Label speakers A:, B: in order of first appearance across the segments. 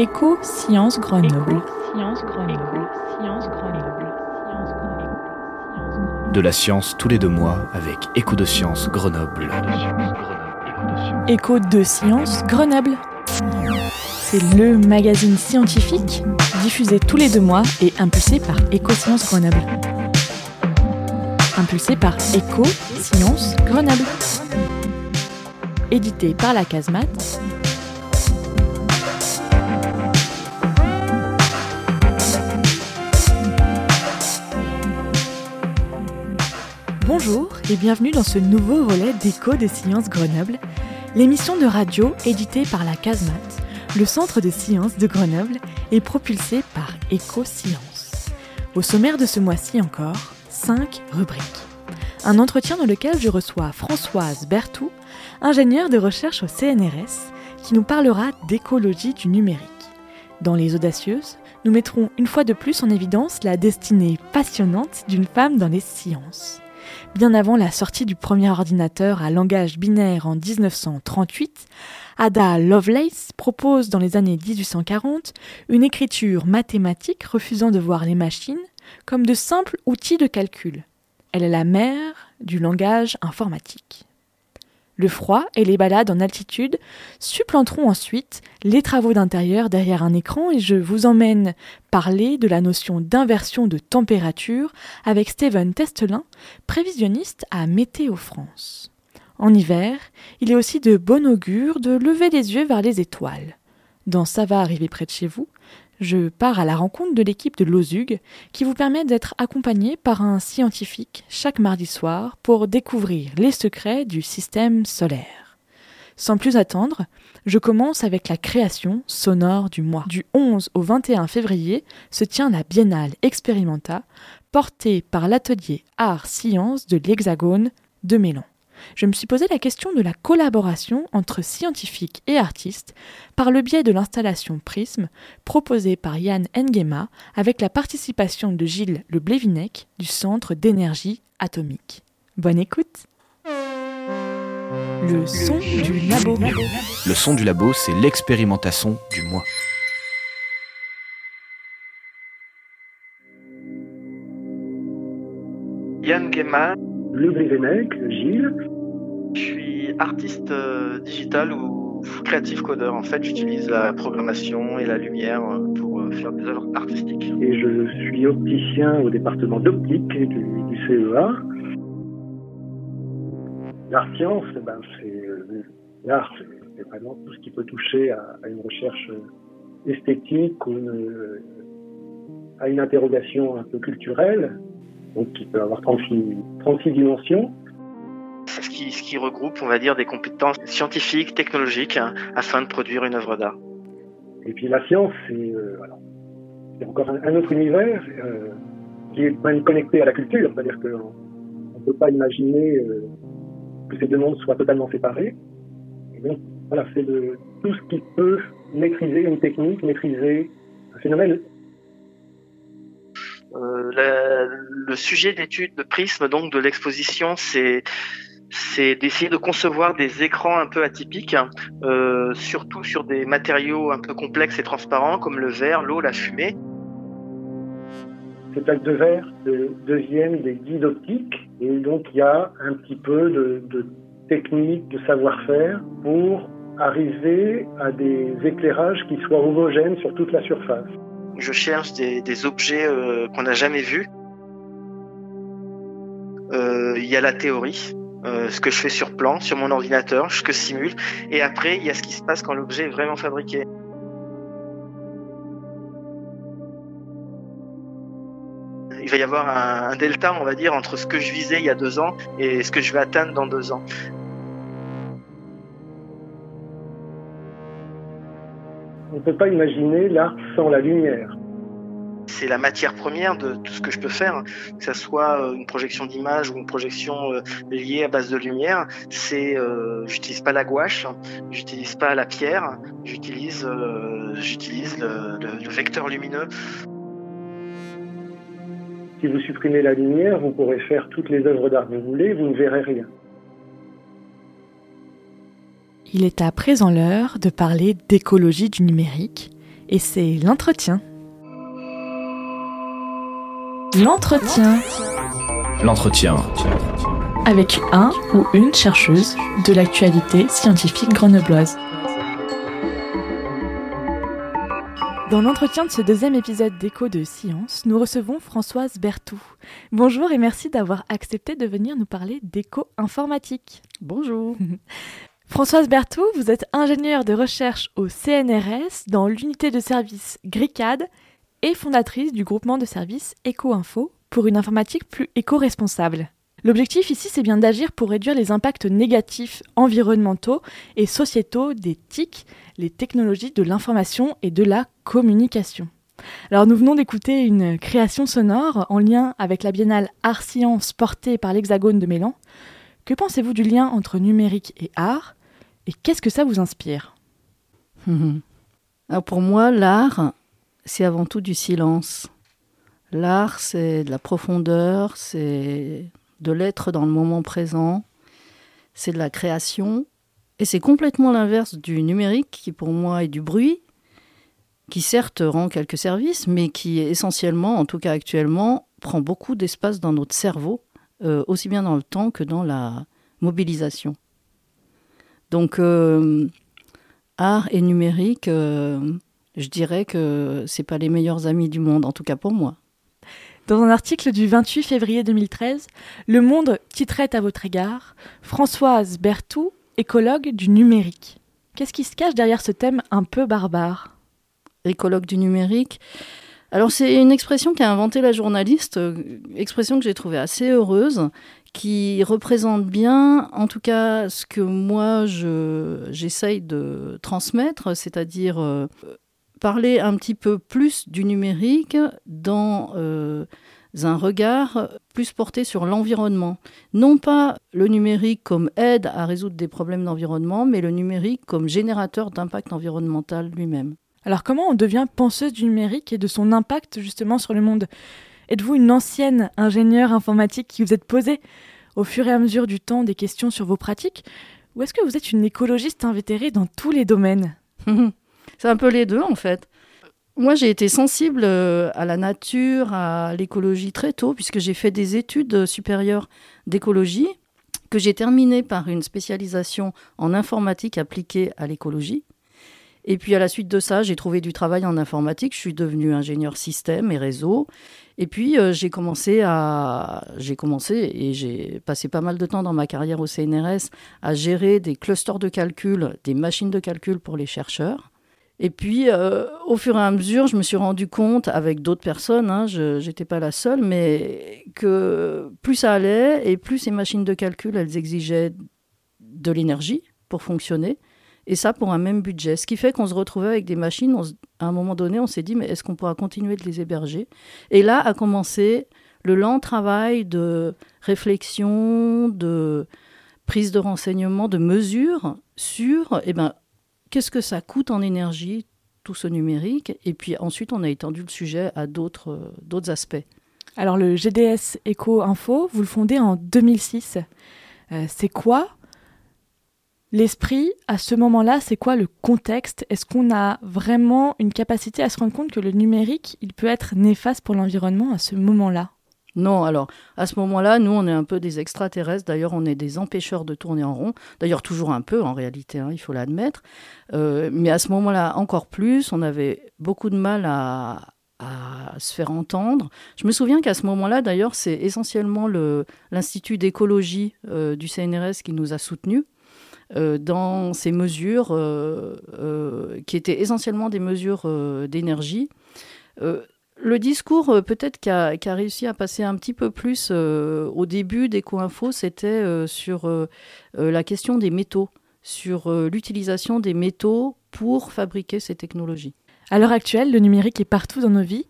A: Éco Sciences Grenoble.
B: De la science tous les deux mois avec Écho de Sciences Grenoble.
A: Écho de Sciences Grenoble. C'est le magazine scientifique diffusé tous les deux mois et impulsé par Éco Sciences Grenoble. Impulsé par Éco Sciences Grenoble. Édité par la Casemate Bonjour et bienvenue dans ce nouveau volet d'Écho des sciences Grenoble, l'émission de radio éditée par la CASMAT, le centre de sciences de Grenoble, et propulsée par Éco Sciences. Au sommaire de ce mois-ci encore, 5 rubriques. Un entretien dans lequel je reçois Françoise Bertou, ingénieure de recherche au CNRS, qui nous parlera d'écologie du numérique. Dans Les Audacieuses, nous mettrons une fois de plus en évidence la destinée passionnante d'une femme dans les sciences. Bien avant la sortie du premier ordinateur à langage binaire en 1938, Ada Lovelace propose dans les années 1840 une écriture mathématique refusant de voir les machines comme de simples outils de calcul. Elle est la mère du langage informatique. Le froid et les balades en altitude supplanteront ensuite les travaux d'intérieur derrière un écran et je vous emmène parler de la notion d'inversion de température avec Steven Testelin, prévisionniste à Météo France. En hiver, il est aussi de bon augure de lever les yeux vers les étoiles. Dans Ça va arriver près de chez vous, je pars à la rencontre de l'équipe de Lozug qui vous permet d'être accompagné par un scientifique chaque mardi soir pour découvrir les secrets du système solaire. Sans plus attendre, je commence avec la création sonore du mois. Du 11 au 21 février se tient la Biennale Experimenta, portée par l'atelier Arts Sciences de l'Hexagone de Mélan je me suis posé la question de la collaboration entre scientifiques et artistes par le biais de l'installation Prisme proposée par Yann Nguema avec la participation de Gilles Le Blévinec du Centre d'énergie atomique. Bonne écoute Le son du labo.
B: Le son du labo, c'est l'expérimentation du mois.
C: Yann
D: le Blévenec, Gilles.
C: Je suis artiste euh, digital ou créatif codeur. En fait, j'utilise la programmation et la lumière euh, pour euh, faire des œuvres artistiques.
D: Et je suis opticien au département d'optique du, du, CEA. L'art science, eh ben, c'est l'art, c'est vraiment tout ce qui peut toucher à, à une recherche esthétique ou une, à une interrogation un peu culturelle donc qui peut avoir 36, 36 dimensions.
C: Ce qui, ce qui regroupe, on va dire, des compétences scientifiques, technologiques, hein, afin de produire une œuvre d'art.
D: Et puis la science, c'est euh, encore un, autre univers euh, qui est même connecté à la culture, c'est-à-dire qu'on ne peut pas imaginer euh, que ces deux mondes soient totalement séparés. Et donc, voilà, c'est tout ce qui peut maîtriser une technique, maîtriser un phénomène
C: euh, le sujet d'étude de Prisme, donc de l'exposition, c'est d'essayer de concevoir des écrans un peu atypiques, euh, surtout sur des matériaux un peu complexes et transparents comme le verre, l'eau, la fumée.
D: Ces plaques de verre deviennent des guides optiques et donc il y a un petit peu de technique, de savoir-faire pour arriver à des éclairages qui soient homogènes sur toute la surface
C: je cherche des, objets euh, qu'on n'a jamais vus. Euh, il y a la théorie, euh, ce que je fais sur plan, sur mon ordinateur, ce que je simule, et après il y a ce qui se passe quand l'objet est vraiment fabriqué. Il va y avoir un, un, delta, on va dire, entre ce que je visais il y a deux ans et ce que je vais atteindre dans deux ans.
D: On ne peut pas imaginer l'art sans la lumière.
C: C'est la matière première de tout ce que je peux faire, que ce soit euh, une projection d'image ou une projection euh, liée à base de lumière. C'est, euh, j'utilise pas la gouache, j'utilise pas la pierre, j'utilise, euh, j'utilise le, le, le vecteur lumineux.
D: Si vous supprimez la lumière, vous pourrez faire toutes les œuvres d'art que vous voulez, vous ne verrez rien.
A: Il est à présent l'heure de parler d'écologie du numérique Et c'est l'entretien. L'entretien.
B: L'entretien.
A: Avec un ou une chercheuse de l'actualité scientifique grenobloise. Dans l'entretien de ce deuxième épisode d'Écho de Science, nous recevons Françoise Bertou. Bonjour et merci d'avoir accepté de venir nous parler d'éco informatique.
E: Bonjour.
A: Françoise Bertou, vous êtes ingénieure de recherche au CNRS dans l'unité de service GRICAD et fondatrice du groupement de services Éco-Info pour une informatique plus éco-responsable. L'objectif ici, c'est bien d'agir pour réduire les impacts négatifs environnementaux et sociétaux des TIC, les technologies de l'information et de la communication. Alors nous venons d'écouter une création sonore en lien avec la biennale Art Science portée par l'Hexagone de Mélan. Que pensez-vous du lien entre numérique et art? Et qu'est-ce que ça vous inspire
E: Alors pour moi, l'art, c'est avant tout du silence. L'art, c'est de la profondeur, c'est de l'être dans le moment présent, c'est de la création, et c'est complètement l'inverse du numérique qui pour moi est du bruit, qui certes rend quelques services, mais qui essentiellement, en tout cas actuellement, prend beaucoup d'espace dans notre cerveau, euh, aussi bien dans le temps que dans la mobilisation. Donc, euh, art et numérique, euh, je dirais que c'est pas les meilleurs amis du monde, en tout cas pour moi.
A: Dans un article du 28 février 2013, Le Monde titrait à votre égard Françoise Bertou, écologue du numérique. Qu'est-ce qui se cache derrière ce thème un peu barbare?
E: Écologue du numérique? Alors c'est une expression qu'a inventée la journaliste, euh, expression que j'ai trouvée assez heureuse, qui représente bien, en tout cas, ce que moi j'essaye de transmettre, c'est-à-dire euh, parler un petit peu plus du numérique dans euh, un regard plus porté sur l'environnement. Non pas le numérique comme aide à résoudre des problèmes d'environnement, mais le numérique comme générateur d'impact environnemental lui-même.
A: Alors comment on devient penseuse du numérique et de son impact justement sur le monde? Êtes-vous une ancienne ingénieure informatique qui vous êtes posée au fur et à mesure du temps des questions sur vos pratiques Ou est-ce que vous êtes une écologiste invétérée dans tous les domaines?
E: C'est un peu les deux en fait. Moi, j'ai été sensible euh, à la nature, à l'écologie très tôt, puisque j'ai fait des études supérieures d'écologie, que j'ai terminées par une spécialisation en informatique appliquée à l'écologie. Et puis à la suite de ça, j'ai trouvé du travail en informatique. Je suis devenue ingénieur système et réseau. Et puis euh, j'ai commencé à, j'ai commencé et j'ai passé pas mal de temps dans ma carrière au CNRS à gérer des clusters de calcul, des machines de calcul pour les chercheurs. Et puis, euh, au fur et à mesure, je me suis rendu compte, avec d'autres personnes, hein, je n'étais pas la seule, mais que plus ça allait et plus ces machines de calcul, elles exigeaient de l'énergie pour fonctionner. Et ça pour un même budget. Ce qui fait qu'on se retrouvait avec des machines, à un moment donné, on s'est dit, mais est-ce qu'on pourra continuer de les héberger? Et là a commencé le lent travail de réflexion, de prise de renseignements, de mesures sur eh ben, qu'est-ce que ça coûte en énergie, tout ce numérique? Et puis ensuite, on a étendu le sujet à d'autres aspects.
A: Alors le GDS Eco Info, vous le fondez en 2006. Euh, c'est quoi L'esprit, à ce moment-là, c'est quoi le contexte? Est-ce qu'on a vraiment une capacité à se rendre compte que le numérique, il peut être néfaste pour l'environnement à ce moment-là?
E: Non, alors à ce moment-là, nous, on est un peu des extraterrestres. D'ailleurs, on est des empêcheurs de tourner en rond. D'ailleurs, toujours un peu en réalité, hein, il faut l'admettre. Euh, mais à ce moment-là, encore plus, on avait beaucoup de mal à, se faire entendre. Je me souviens qu'à ce moment-là, d'ailleurs, c'est essentiellement l'Institut d'écologie euh, du CNRS qui nous a soutenus. Euh, dans ces mesures euh, euh, qui étaient essentiellement des mesures d'énergie. le discours, peut-être, qui a, réussi à passer un petit peu plus au début d'Eco-Info, c'était sur la question des métaux, sur l'utilisation des métaux pour fabriquer ces technologies.
A: À l'heure actuelle, le numérique est partout dans nos vies,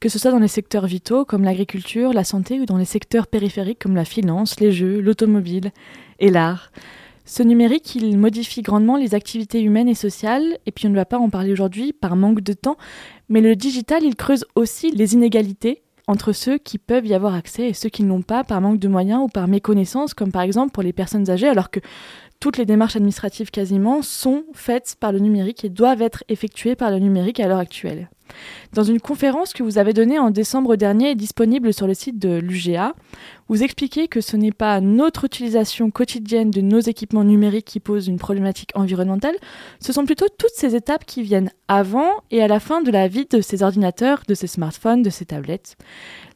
A: que ce soit dans les secteurs vitaux comme l'agriculture, la santé ou dans les secteurs périphériques comme la finance, les jeux, l'automobile et l'art. Ce numérique, il modifie grandement les activités humaines et sociales, et puis on ne va pas en parler aujourd'hui par manque de temps, mais le digital, il creuse aussi les inégalités entre ceux qui peuvent y avoir accès et ceux qui ne l'ont pas par manque de moyens ou par méconnaissance, comme par exemple pour les personnes âgées, alors que toutes les démarches administratives quasiment sont faites par le numérique et doivent être effectuées par le numérique à l'heure actuelle. Dans une conférence que vous avez donnée en décembre dernier et disponible sur le site de l'UGA, vous expliquez que ce n'est pas notre utilisation quotidienne de nos équipements numériques qui pose une problématique environnementale, ce sont plutôt toutes ces étapes qui viennent avant et à la fin de la vie de ces ordinateurs, de ces smartphones, de ces tablettes.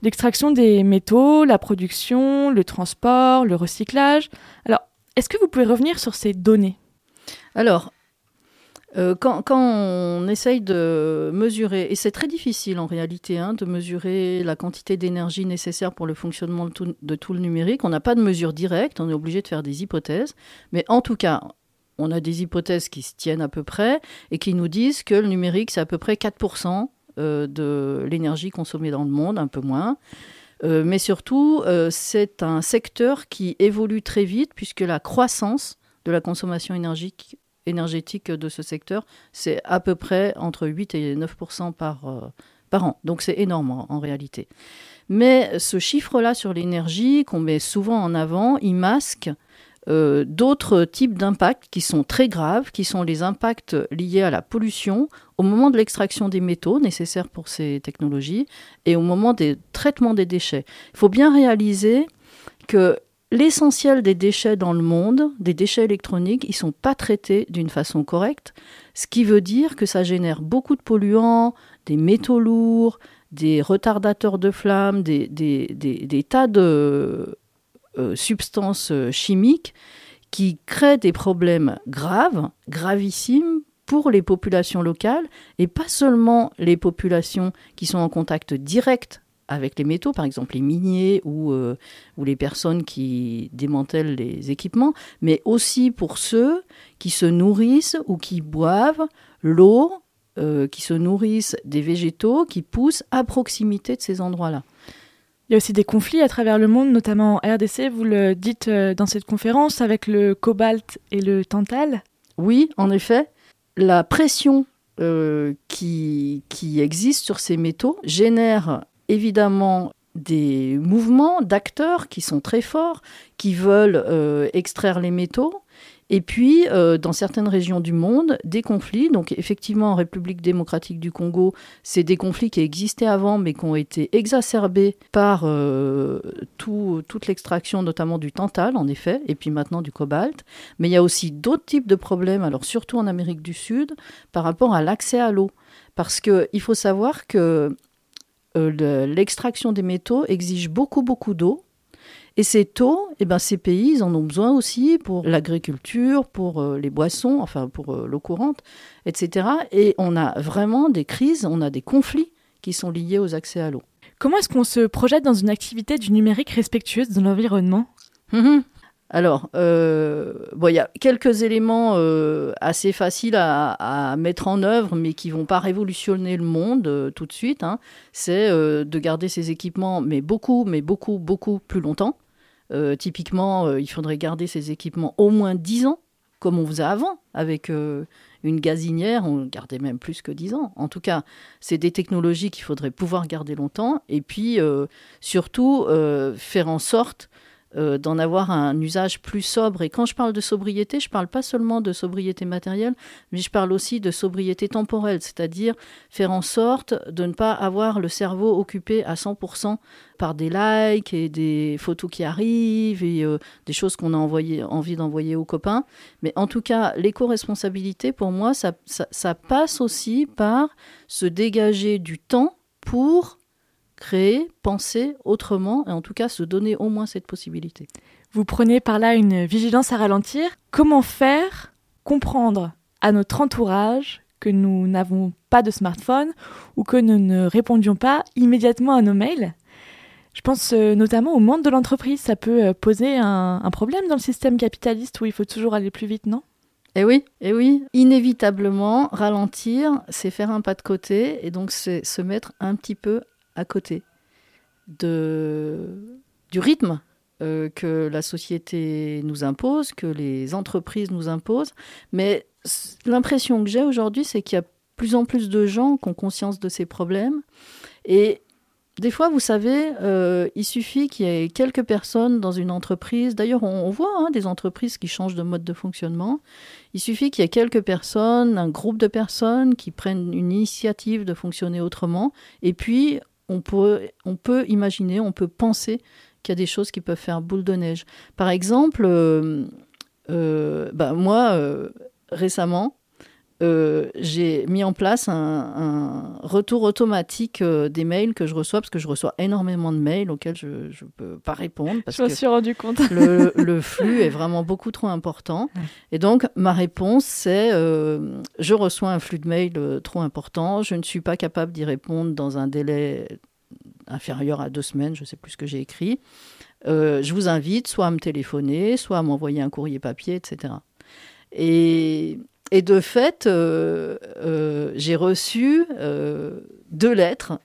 A: L'extraction des métaux, la production, le transport, le recyclage. Alors, est-ce que vous pouvez revenir sur ces données?
E: Alors, euh, quand, on essaye de mesurer, et c'est très difficile en réalité hein, de mesurer la quantité d'énergie nécessaire pour le fonctionnement de tout, le numérique, on n'a pas de mesure directe, on est obligé de faire des hypothèses, mais en tout cas, on a des hypothèses qui se tiennent à peu près et qui nous disent que le numérique, c'est à peu près 4% euh, de l'énergie consommée dans le monde, un peu moins. Euh, mais surtout, c'est un secteur qui évolue très vite puisque la croissance de la consommation énergique énergétique de ce secteur, c'est à peu près entre 8 et 9 par, euh, par an. Donc c'est énorme en, réalité. Mais ce chiffre-là sur l'énergie qu'on met souvent en avant, il masque euh, d'autres types d'impacts qui sont très graves, qui sont les impacts liés à la pollution au moment de l'extraction des métaux nécessaires pour ces technologies et au moment des traitements des déchets. Il faut bien réaliser que L'essentiel des déchets dans le monde, des déchets électroniques, ils ne sont pas traités d'une façon correcte, ce qui veut dire que ça génère beaucoup de polluants, des métaux lourds, des retardateurs de flammes, des, tas de euh, substances euh, chimiques qui créent des problèmes graves, gravissimes pour les populations locales et pas seulement les populations qui sont en contact direct avec les métaux, par exemple les miniers ou, euh, ou les personnes qui démantèlent les équipements, mais aussi pour ceux qui se nourrissent ou qui boivent l'eau, euh, qui se nourrissent des végétaux qui poussent à proximité de ces endroits-là.
A: Il y a aussi des conflits à travers le monde, notamment en RDC, vous le dites euh, dans cette conférence, avec le cobalt et le tantal.
E: Oui, en effet. La pression qui, qui existe sur ces métaux génère évidemment des mouvements d'acteurs qui sont très forts, qui veulent euh, extraire les métaux. Et puis, euh, dans certaines régions du monde, des conflits. Donc, effectivement, en République démocratique du Congo, c'est des conflits qui existaient avant, mais qui ont été exacerbés par euh, toute l'extraction, notamment du tantal, en effet, et puis maintenant du cobalt. Mais il y a aussi d'autres types de problèmes, alors surtout en Amérique du Sud, par rapport à l'accès à l'eau. Parce qu'il faut savoir que euh, l'extraction des métaux exige beaucoup, beaucoup d'eau. Et cette eau, eh ben, ces pays, ils en ont besoin aussi pour l'agriculture, pour euh, les boissons, enfin pour euh, l'eau courante, etc. Et on a vraiment des crises, on a des conflits qui sont liés aux accès à l'eau.
A: Comment est-ce qu'on se projette dans une activité du numérique respectueuse de l'environnement?
E: Hum, hum. Alors, euh, bon, il y a quelques éléments euh, assez faciles à, mettre en œuvre, mais qui vont pas révolutionner le monde euh, tout de suite. Hein. C'est de garder ces équipements, mais beaucoup, mais beaucoup, beaucoup plus longtemps. typiquement, il faudrait garder ces équipements au moins 10 ans, comme on faisait avant, avec une gazinière, on gardait même plus que 10 ans. En tout cas, c'est des technologies qu'il faudrait pouvoir garder longtemps, et puis surtout faire en sorte euh, d'en avoir un usage plus sobre. Et quand je parle de sobriété, je ne parle pas seulement de sobriété matérielle, mais je parle aussi de sobriété temporelle, c'est-à-dire faire en sorte de ne pas avoir le cerveau occupé à 100% par des likes et des photos qui arrivent et euh, des choses qu'on a envie d'envoyer aux copains. Mais en tout cas, l'éco-responsabilité, pour moi, ça, ça passe aussi par se dégager du temps pour créer, penser autrement, et en tout cas se donner au moins cette possibilité.
A: Vous prenez par là une vigilance à ralentir. Comment faire comprendre à notre entourage que nous n'avons pas de smartphone ou que nous ne répondions pas immédiatement à nos mails? Je pense euh, notamment au monde de l'entreprise. Ça peut euh, poser un, problème dans le système capitaliste où il faut toujours aller plus vite, non?
E: Eh oui, eh oui. Inévitablement, ralentir, c'est faire un pas de côté et donc c'est se mettre un petit peu à côté de, du rythme euh, que la société nous impose, que les entreprises nous imposent. Mais l'impression que j'ai aujourd'hui, c'est qu'il y a plus en plus de gens qui ont conscience de ces problèmes. Et des fois, vous savez, euh, il suffit qu'il y ait quelques personnes dans une entreprise. D'ailleurs, on, voit hein, des entreprises qui changent de mode de fonctionnement. Il suffit qu'il y ait quelques personnes, un groupe de personnes qui prennent une initiative de fonctionner autrement. Et puis, on peut, imaginer, on peut penser qu'il y a des choses qui peuvent faire boule de neige. Par exemple, euh, euh, bah, moi, récemment, euh, j'ai mis en place un, retour automatique euh, des mails que je reçois, parce que je reçois énormément de mails auxquels je ne peux pas répondre. Parce
A: je me suis rendu compte.
E: le, flux est vraiment beaucoup trop important. Et donc, ma réponse, c'est euh, je reçois un flux de mails trop important, je ne suis pas capable d'y répondre dans un délai inférieur à deux semaines, je ne sais plus ce que j'ai écrit. je vous invite soit à me téléphoner, soit à m'envoyer un courrier papier, etc. Et et de fait, euh, euh, j'ai reçu euh, deux lettres,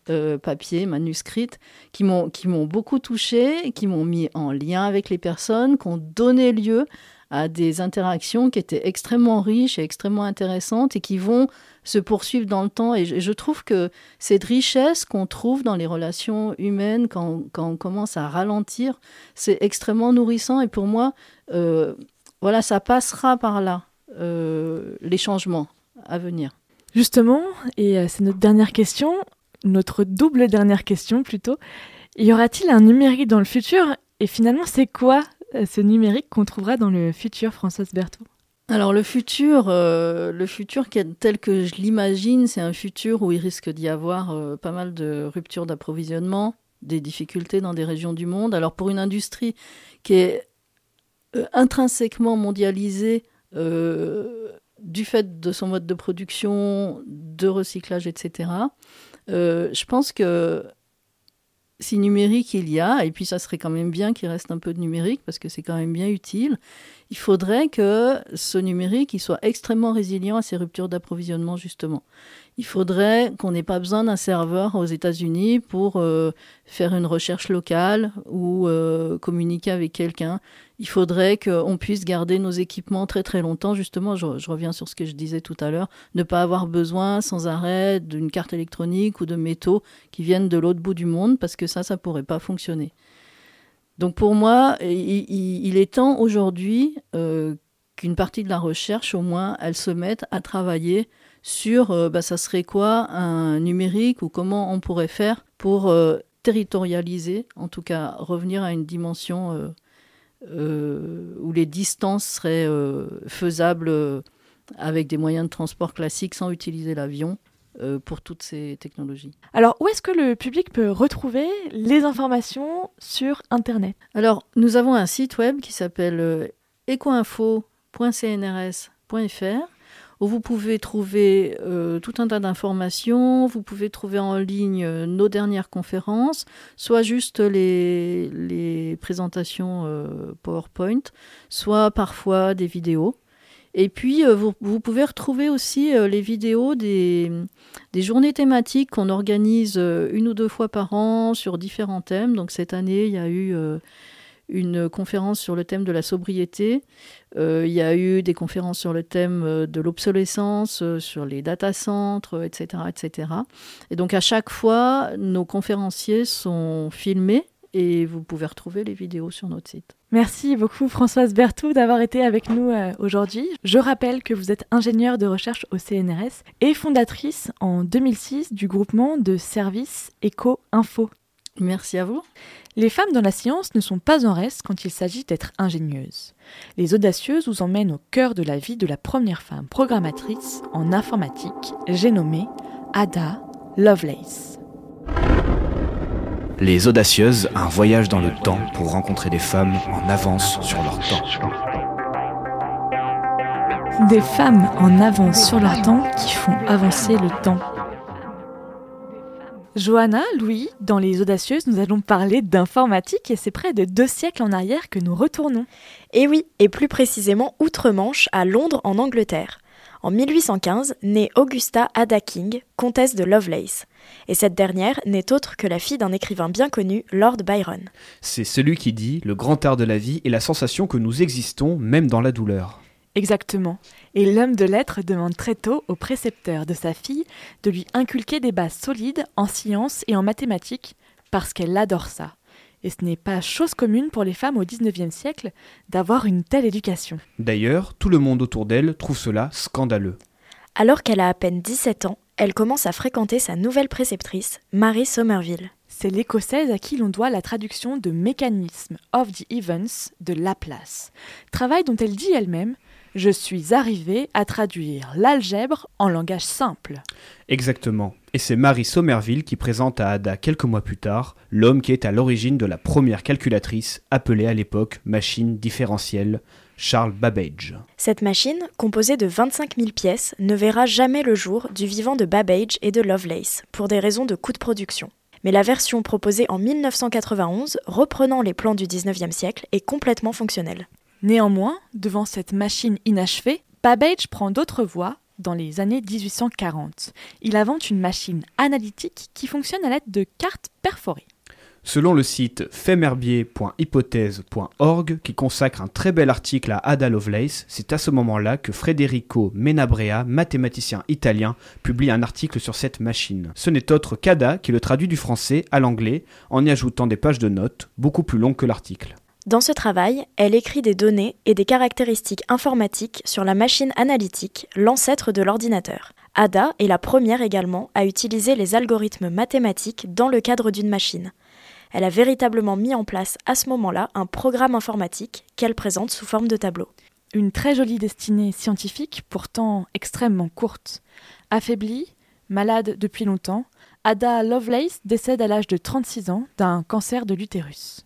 E: papier, manuscrites, qui m'ont beaucoup touché, qui m'ont mis en lien avec les personnes, qui ont donné lieu à des interactions qui étaient extrêmement riches et extrêmement intéressantes et qui vont se poursuivre dans le temps. Et je, trouve que cette richesse qu'on trouve dans les relations humaines quand, quand on commence à ralentir, c'est extrêmement nourrissant. Et pour moi, voilà, ça passera par là. Euh, les changements à venir.
A: Justement, et euh, c'est notre dernière question, notre double dernière question plutôt, y aura-t-il un numérique dans le futur? Et finalement, c'est quoi euh, ce numérique qu'on trouvera dans le futur, Françoise Berthaud?
E: Alors le futur, le futur tel que je l'imagine, c'est un futur où il risque d'y avoir pas mal de ruptures d'approvisionnement, des difficultés dans des régions du monde. Alors pour une industrie qui est intrinsèquement mondialisée, euh, du fait de son mode de production, de recyclage, etc. Euh, je pense que si numérique il y a, et puis ça serait quand même bien qu'il reste un peu de numérique parce que c'est quand même bien utile, il faudrait que ce numérique soit extrêmement résilient à ces ruptures d'approvisionnement justement. Il faudrait qu'on n'ait pas besoin d'un serveur aux États-Unis pour euh, faire une recherche locale ou euh, communiquer avec quelqu'un. Il faudrait qu'on puisse garder nos équipements très très longtemps. Justement, je, reviens sur ce que je disais tout à l'heure, ne pas avoir besoin sans arrêt d'une carte électronique ou de métaux qui viennent de l'autre bout du monde parce que ça, ça pourrait pas fonctionner. Donc pour moi, il, est temps aujourd'hui euh, qu'une partie de la recherche, au moins, elle se mette à travailler sur euh, bah, ça serait quoi un numérique ou comment on pourrait faire pour euh, territorialiser, en tout cas revenir à une dimension où les distances seraient faisables avec des moyens de transport classiques sans utiliser l'avion. Euh, pour toutes ces technologies.
A: Alors, où est-ce que le public peut retrouver les informations sur Internet?
E: Alors, nous avons un site web qui s'appelle euh, ecoinfo.cnrs.fr où vous pouvez trouver euh, tout un tas d'informations, vous pouvez trouver en ligne nos dernières conférences, soit juste les, les présentations PowerPoint, soit parfois des vidéos. Et puis, euh, vous, pouvez retrouver aussi euh, les vidéos des, journées thématiques qu'on organise euh, une ou deux fois par an sur différents thèmes. Donc, cette année, il y a eu une conférence sur le thème de la sobriété. il y a eu des conférences sur le thème de l'obsolescence, sur les data centres, etc., etc. Et donc, à chaque fois, nos conférenciers sont filmés et vous pouvez retrouver les vidéos sur notre site.
A: Merci beaucoup Françoise Berthoud d'avoir été avec nous euh, aujourd'hui. Je rappelle que vous êtes ingénieure de recherche au CNRS et fondatrice en 2006 du groupement de services Eco-Info.
E: Merci à vous.
A: Les femmes dans la science ne sont pas en reste quand il s'agit d'être ingénieuses. Les audacieuses vous emmènent au cœur de la vie de la première femme programmatrice en informatique, j'ai nommé Ada Lovelace.
B: Les Audacieuses, un voyage dans le temps pour rencontrer des femmes en avance sur leur temps.
A: Des femmes en avance sur leur temps qui font avancer le temps. Johanna, Louis, dans Les Audacieuses, nous allons parler d'informatique et c'est près de deux siècles en arrière que nous retournons.
F: Et oui, et plus précisément outre-Manche, à Londres, en Angleterre. En 1815 naît Augusta Ada King, comtesse de Lovelace. Et cette dernière n'est autre que la fille d'un écrivain bien connu, Lord Byron.
B: C'est celui qui dit Le grand art de la vie est la sensation que nous existons même dans la douleur.
A: Exactement. Et l'homme de lettres demande très tôt au précepteur de sa fille de lui inculquer des bases solides en sciences et en mathématiques, parce qu'elle adore ça. Et ce n'est pas chose commune pour les femmes au XIXe siècle d'avoir une telle éducation.
B: D'ailleurs, tout le monde autour d'elle trouve cela scandaleux.
F: Alors qu'elle a à peine 17 ans, elle commence à fréquenter sa nouvelle préceptrice, Marie Somerville.
A: C'est l'écossaise à qui l'on doit la traduction de Mécanisme of the Events de Laplace, travail dont elle dit elle-même Je suis arrivée à traduire l'algèbre en langage simple.
B: Exactement. Et c'est Marie Somerville qui présente à Ada quelques mois plus tard l'homme qui est à l'origine de la première calculatrice appelée à l'époque machine différentielle, Charles Babbage.
F: Cette machine, composée de 25 000 pièces, ne verra jamais le jour du vivant de Babbage et de Lovelace, pour des raisons de coût de production. Mais la version proposée en 1991, reprenant les plans du 19e siècle, est complètement fonctionnelle.
A: Néanmoins, devant cette machine inachevée, Babbage prend d'autres voies dans les années 1840. Il invente une machine analytique qui fonctionne à l'aide de cartes perforées.
B: Selon le site femerbier.hypothèse.org, qui consacre un très bel article à Ada Lovelace, c'est à ce moment-là que Federico Menabrea, mathématicien italien, publie un article sur cette machine. Ce n'est autre qu'Ada qui le traduit du français à l'anglais en y ajoutant des pages de notes, beaucoup plus longues que l'article.
F: Dans ce travail, elle écrit des données et des caractéristiques informatiques sur la machine analytique, l'ancêtre de l'ordinateur. Ada est la première également à utiliser les algorithmes mathématiques dans le cadre d'une machine. Elle a véritablement mis en place à ce moment-là un programme informatique qu'elle présente sous forme de tableau.
A: Une très jolie destinée scientifique, pourtant extrêmement courte. Affaiblie, malade depuis longtemps, Ada Lovelace décède à l'âge de 36 ans d'un cancer de l'utérus.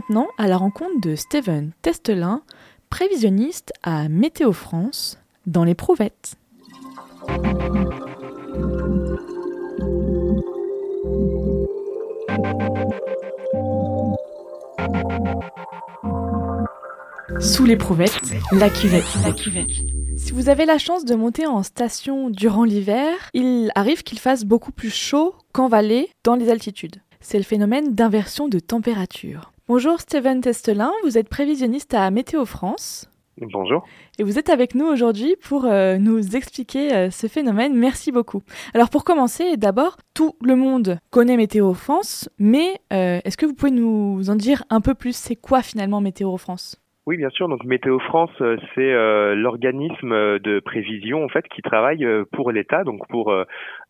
A: Maintenant à la rencontre de Steven Testelin, prévisionniste à Météo France, dans les Prouvettes. Sous les prouvettes, la cuvette. La cuvette. Si vous avez la chance de monter en station durant l'hiver, il arrive qu'il fasse beaucoup plus chaud qu'en vallée dans les altitudes c'est le phénomène d'inversion de température. Bonjour Steven Testelin, vous êtes prévisionniste à Météo France.
G: Bonjour.
A: Et vous êtes avec nous aujourd'hui pour euh, nous expliquer euh, ce phénomène. Merci beaucoup. Alors pour commencer, d'abord, tout le monde connaît Météo France, mais euh, est-ce que vous pouvez nous en dire un peu plus? C'est quoi finalement Météo France?
G: Oui, bien sûr. Donc Météo France, euh, c'est euh, l'organisme de prévision en fait qui travaille euh, pour l'État, donc pour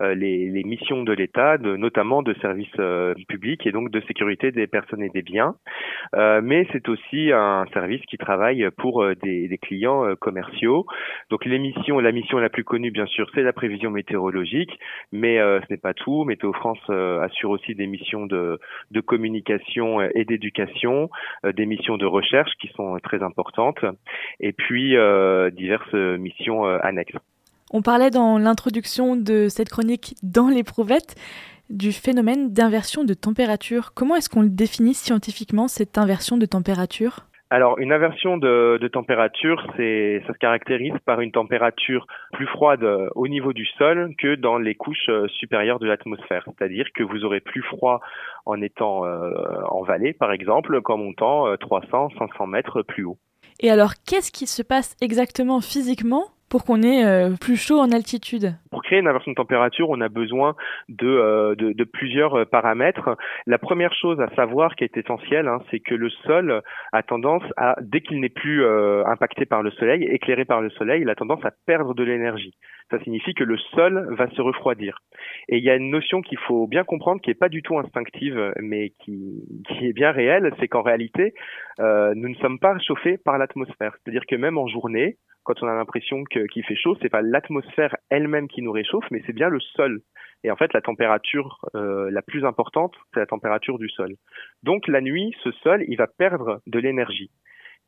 G: les, missions de l'État, notamment de services publics et donc de sécurité des personnes et des biens. mais c'est aussi un service qui travaille pour des, clients commerciaux. Donc les la mission la plus connue, bien sûr, c'est la prévision météorologique, mais ce n'est pas tout. Météo France assure aussi des missions de, de communication et d'éducation, des missions de recherche qui sont très importantes, et puis euh, diverses missions euh, annexes.
A: On parlait dans l'introduction de cette chronique dans l'éprouvettes du phénomène d'inversion de température. Comment est-ce qu'on le définit scientifiquement, cette inversion de température?
G: Alors, une inversion de, température, c'est, ça se caractérise par une température plus froide au niveau du sol que dans les couches euh, supérieures de l'atmosphère. C'est-à-dire que vous aurez plus froid en étant euh, en vallée, par exemple, qu'en montant 300, euh, 500 mètres plus haut.
A: Et alors, qu'est-ce qui se passe exactement physiquement pour qu'on ait euh, plus chaud en altitude
G: Pour créer une inversion de température, on a besoin de, euh, de, de, plusieurs euh, paramètres. La première chose à savoir qui est essentielle, hein, c'est que le sol a tendance à, dès qu'il n'est plus impacté par le soleil, éclairé par le soleil, il a tendance à perdre de l'énergie. Ça signifie que le sol va se refroidir. Et il y a une notion qu'il faut bien comprendre, qui est pas du tout instinctive, mais qui, qui est bien réelle, c'est qu'en réalité, nous ne sommes pas chauffés par l'atmosphère. C'est-à-dire que même en journée, quand on a l'impression qu'il fait chaud, c'est pas l'atmosphère elle-même qui nous réchauffe, mais c'est bien le sol. Et en fait, la température euh, la plus importante, c'est la température du sol. Donc la nuit, ce sol, il va perdre de l'énergie.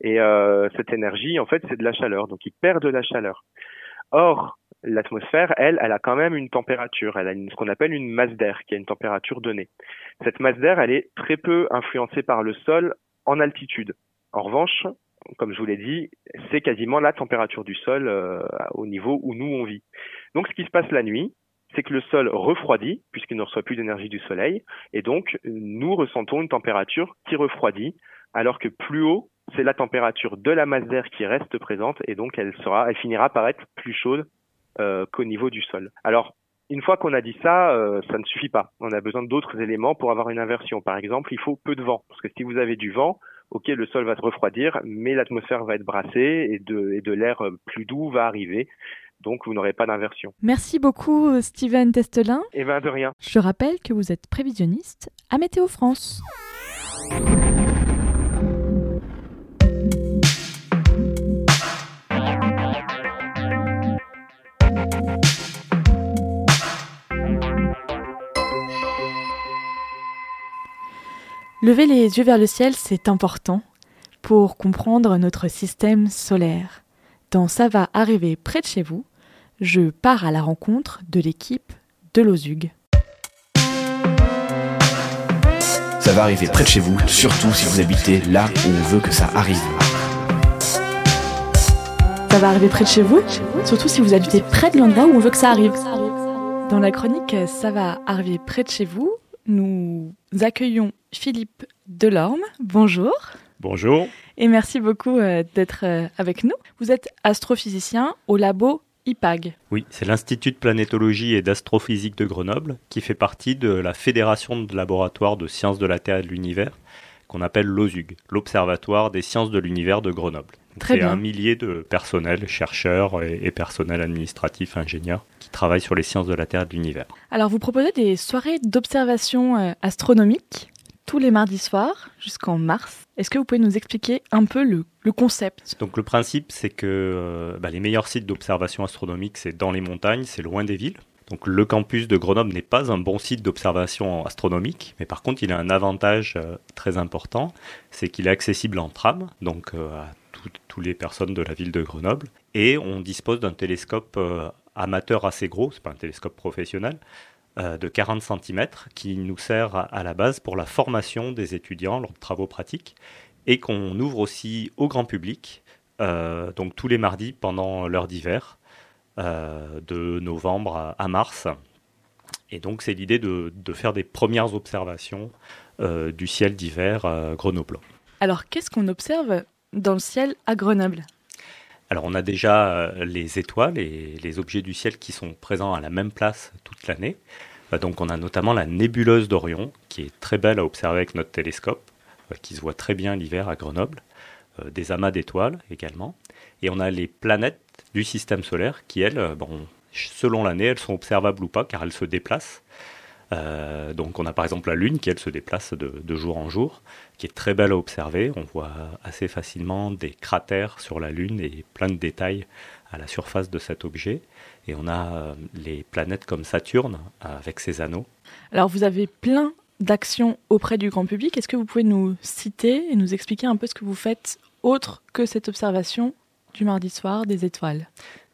G: Et euh, cette énergie, en fait, c'est de la chaleur. Donc il perd de la chaleur. Or, l'atmosphère, elle, elle a quand même une température. Elle a ce qu'on appelle une masse d'air, qui a une température donnée. Cette masse d'air, elle est très peu influencée par le sol en altitude. En revanche, comme je vous l'ai dit, c'est quasiment la température du sol euh, au niveau où nous on vit. Donc ce qui se passe la nuit, c'est que le sol refroidit puisqu'il ne reçoit plus d'énergie du soleil et donc nous ressentons une température qui refroidit alors que plus haut c'est la température de la masse d'air qui reste présente et donc elle sera elle finira par être plus chaude euh, qu'au niveau du sol. Alors une fois qu'on a dit ça, euh, ça ne suffit pas. On a besoin d'autres éléments pour avoir une inversion. Par exemple, il faut peu de vent parce que si vous avez du vent, ok, le sol va se refroidir, mais l'atmosphère va être brassée et de, et de l'air plus doux va arriver donc vous n'aurez pas d'inversion.
A: Merci beaucoup Steven Testelin.
G: Et eh bien de rien.
A: Je rappelle que vous êtes prévisionniste à Météo France. Lever les yeux vers le ciel, c'est important pour comprendre notre système solaire. Dans Ça va arriver près de chez vous, je pars à la rencontre de l'équipe de l'OZUG.
H: Ça va arriver près de chez vous, surtout si vous habitez là où on veut que ça arrive.
A: Ça va arriver près de chez vous, surtout si vous habitez près de l'endroit où on veut que ça arrive. Dans la chronique Ça va arriver près de chez vous, nous accueillons Philippe Delorme. Bonjour.
I: Bonjour.
A: Et merci beaucoup euh, d'être euh, avec nous. Vous êtes astrophysicien au labo IPAG.
I: Oui, c'est l'Institut de planétologie et d'astrophysique de Grenoble qui fait partie de la Fédération de laboratoires de sciences de la Terre et de l'univers qu'on appelle l'OSUG, l'Observatoire des sciences de l'univers de Grenoble.
A: Très
I: bien. un millier de personnels, chercheurs et, et personnels administratifs, ingénieurs qui travaillent sur les sciences de la Terre et de l'univers.
A: Alors vous proposez des soirées d'observation euh, astronomique tous les mardis soirs jusqu'en mars. Est-ce que vous pouvez nous expliquer un peu le, concept?
I: Donc le principe, c'est que euh, bah, les meilleurs sites d'observation astronomique, c'est dans les montagnes, c'est loin des villes. Donc le campus de Grenoble n'est pas un bon site d'observation astronomique, mais par contre il a un avantage euh, très important, c'est qu'il est accessible en tram, donc euh, à toutes les personnes de la ville de Grenoble, et on dispose d'un télescope amateur assez gros, c'est pas un télescope professionnel, euh, de 40 cm qui nous sert à, la base pour la formation des étudiants, leurs travaux pratiques, et qu'on ouvre aussi au grand public, euh, donc tous les mardis pendant l'heure d'hiver, euh, de novembre à, mars. Et donc c'est l'idée de, faire des premières observations du ciel d'hiver Grenoble.
A: Alors qu'est-ce qu'on observe dans le ciel à Grenoble?
I: Alors on a déjà euh, les étoiles et les objets du ciel qui sont présents à la même place toute l'année. Euh, donc on a notamment la nébuleuse d'Orion qui est très belle à observer avec notre télescope, euh, qui se voit très bien l'hiver à Grenoble. Des amas d'étoiles également. Et on a les planètes du système solaire qui, elles, bon, selon l'année, elles sont observables ou pas car elles se déplacent. Euh, donc on a par exemple la Lune qui elle se déplace de, jour en jour, qui est très belle à observer. On voit assez facilement des cratères sur la Lune et plein de détails à la surface de cet objet. Et on a euh, les planètes comme Saturne avec ses anneaux.
A: Alors vous avez plein d'actions auprès du grand public. Est-ce que vous pouvez nous citer et nous expliquer un peu ce que vous faites autre que cette observation du mardi soir des étoiles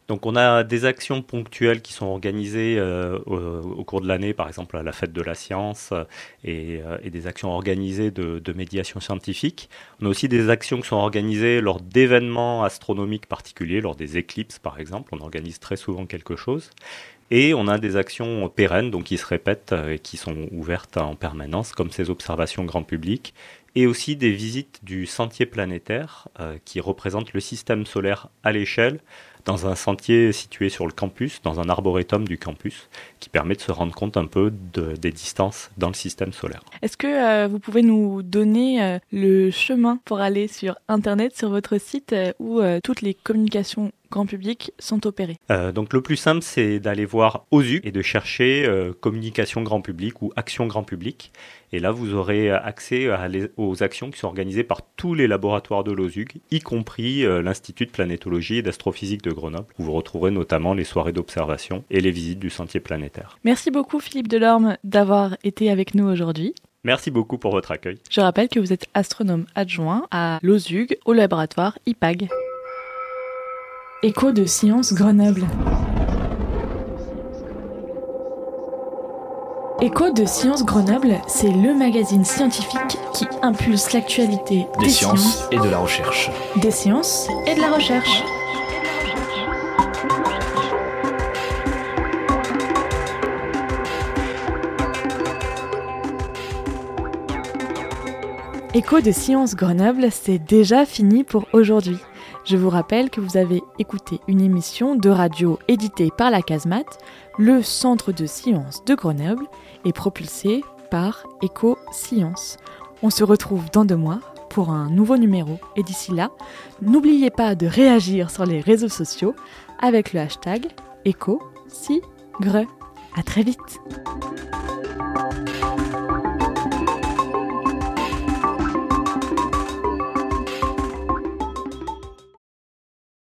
I: donc on a des actions ponctuelles qui sont organisées euh, au, cours de l'année, par exemple à la fête de la science, euh, et, des actions organisées de, médiation scientifique. On a aussi des actions qui sont organisées lors d'événements astronomiques particuliers, lors des éclipses par exemple. On organise très souvent quelque chose. Et on a des actions pérennes, donc qui se répètent euh, et qui sont ouvertes en permanence, comme ces observations grand public, et aussi des visites du sentier planétaire, qui représente le système solaire à l'échelle dans un sentier situé sur le campus, dans un arboretum du campus, qui permet de se rendre compte un peu des distances dans le système solaire.
A: Est-ce que euh, vous pouvez nous donner euh, le chemin pour aller sur Internet, sur votre site, euh, où toutes les communications grand public sont opérées
I: Donc le plus simple, c'est d'aller voir OSU et de chercher communication grand public ou action grand public. Et là, vous aurez accès aux actions qui sont organisées par tous les laboratoires de l'OSUG, y compris euh, l'Institut de planétologie et d'astrophysique de Grenoble, où vous retrouverez notamment les soirées d'observation et les visites du sentier planétaire.
A: Merci beaucoup Philippe Delorme d'avoir été avec nous aujourd'hui.
I: Merci beaucoup pour votre accueil.
A: Je rappelle que vous êtes astronome adjoint à l'OSUG au laboratoire IPAG. Écho de Science Grenoble. Écho de Science Grenoble, c'est le magazine scientifique qui impulse l'actualité
H: des, sciences, et de la recherche.
A: Des sciences et de la recherche. Écho de Science Grenoble, c'est déjà fini pour aujourd'hui. Je vous rappelle que vous avez écouté une émission de radio éditée par la Casemate, le Centre de Sciences de Grenoble, et propulsée par Écho Sciences. On se retrouve dans deux mois pour un nouveau numéro. Et d'ici là, n'oubliez pas de réagir sur les réseaux sociaux avec le hashtag EchoSigre. À très vite